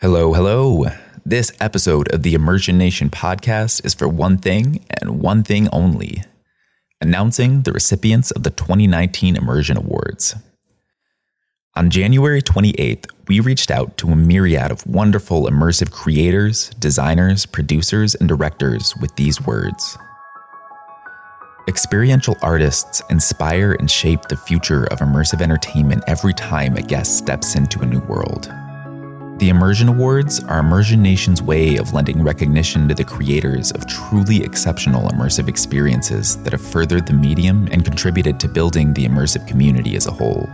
Hello, hello. This episode of the Immersion Nation podcast is for one thing and one thing only announcing the recipients of the 2019 Immersion Awards. On January 28th, we reached out to a myriad of wonderful immersive creators, designers, producers, and directors with these words Experiential artists inspire and shape the future of immersive entertainment every time a guest steps into a new world. The Immersion Awards are Immersion Nation's way of lending recognition to the creators of truly exceptional immersive experiences that have furthered the medium and contributed to building the immersive community as a whole.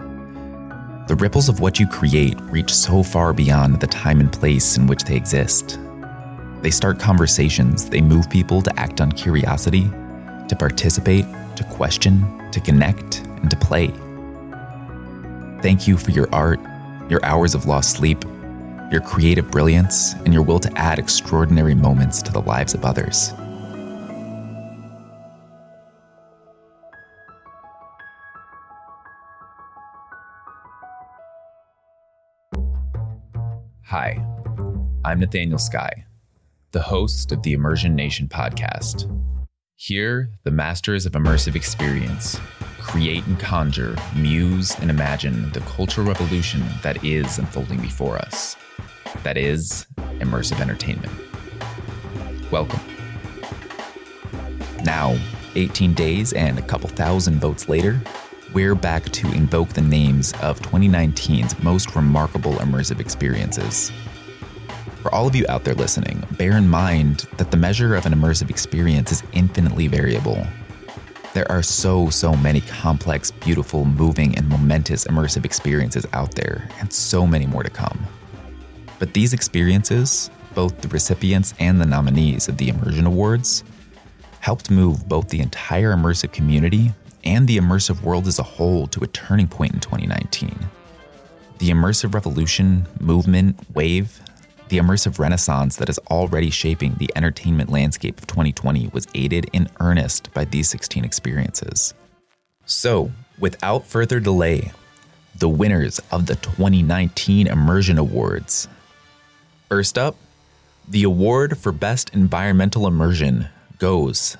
The ripples of what you create reach so far beyond the time and place in which they exist. They start conversations, they move people to act on curiosity, to participate, to question, to connect, and to play. Thank you for your art, your hours of lost sleep, your creative brilliance, and your will to add extraordinary moments to the lives of others. Hi, I'm Nathaniel Sky, the host of the Immersion Nation podcast. Here, the masters of immersive experience create and conjure, muse and imagine the cultural revolution that is unfolding before us. That is immersive entertainment. Welcome. Now, 18 days and a couple thousand votes later, we're back to invoke the names of 2019's most remarkable immersive experiences. For all of you out there listening, bear in mind that the measure of an immersive experience is infinitely variable. There are so, so many complex, beautiful, moving, and momentous immersive experiences out there, and so many more to come. But these experiences, both the recipients and the nominees of the Immersion Awards, helped move both the entire immersive community and the immersive world as a whole to a turning point in 2019. The immersive revolution, movement, wave, the immersive renaissance that is already shaping the entertainment landscape of 2020 was aided in earnest by these 16 experiences. So, without further delay, the winners of the 2019 Immersion Awards. First up, the award for Best Environmental Immersion goes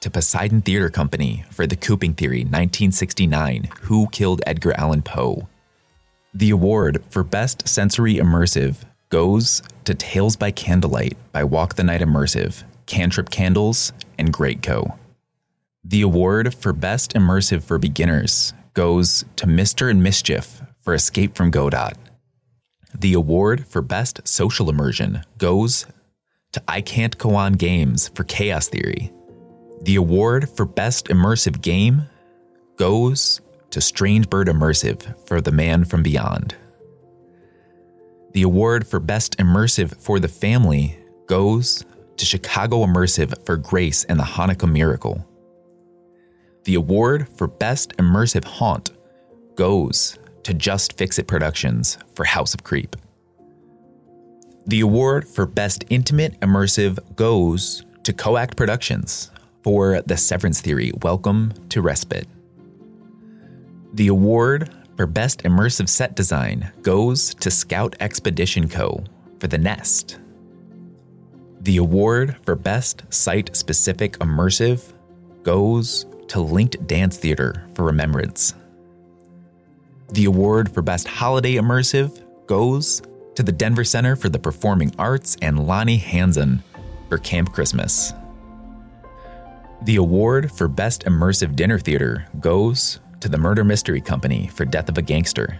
to Poseidon Theater Company for The Cooping Theory 1969 Who Killed Edgar Allan Poe? The award for Best Sensory Immersive goes to Tales by Candlelight by Walk the Night Immersive, Cantrip Candles, and Great Co. The award for Best Immersive for Beginners goes to Mr. and Mischief for Escape from Godot. The award for Best Social Immersion goes to I Can't Go On Games for Chaos Theory. The award for Best Immersive Game goes to Strange Bird Immersive for The Man from Beyond. The award for Best Immersive for the Family goes to Chicago Immersive for Grace and the Hanukkah Miracle. The award for Best Immersive Haunt goes to Just Fix It Productions for House of Creep. The award for Best Intimate Immersive goes to Coact Productions for The Severance Theory Welcome to Respite. The award for Best Immersive Set Design goes to Scout Expedition Co. for The Nest. The award for Best Site Specific Immersive goes to Linked Dance Theater for Remembrance. The award for Best Holiday Immersive goes to the Denver Center for the Performing Arts and Lonnie Hanzon for Camp Christmas. The award for Best Immersive Dinner Theater goes to the Murder Mystery Company for Death of a Gangster.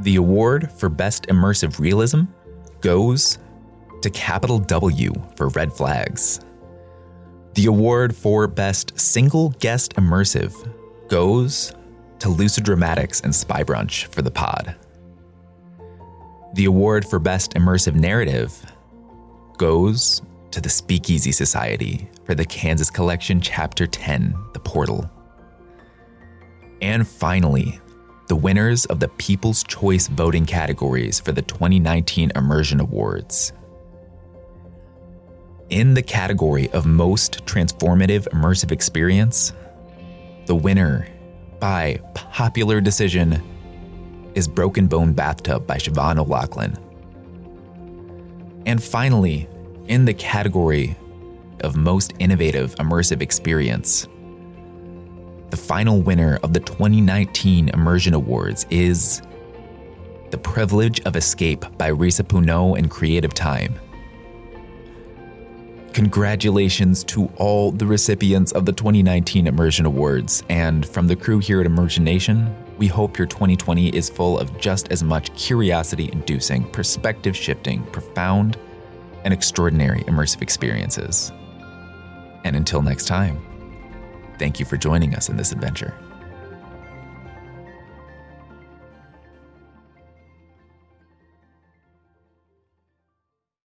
The award for Best Immersive Realism goes to Capital W for Red Flags. The award for Best Single Guest Immersive goes to Lucid Dramatics and Spy Brunch for The Pod. The award for Best Immersive Narrative goes to the Speakeasy Society for the Kansas Collection Chapter 10, The Portal. And finally, the winners of the People's Choice voting categories for the 2019 Immersion Awards. In the category of Most Transformative Immersive Experience, the winner, by popular decision, is Broken Bone Bathtub by Siobhan O'Loughlin. And finally, in the category of most innovative immersive experience, the final winner of the 2019 Immersion Awards is The Privilege of Escape by Risa Puno and Creative Time. Congratulations to all the recipients of the 2019 Immersion Awards, and from the crew here at Immersion Nation, we hope your 2020 is full of just as much curiosity inducing, perspective shifting, profound, and extraordinary immersive experiences. And until next time, thank you for joining us in this adventure.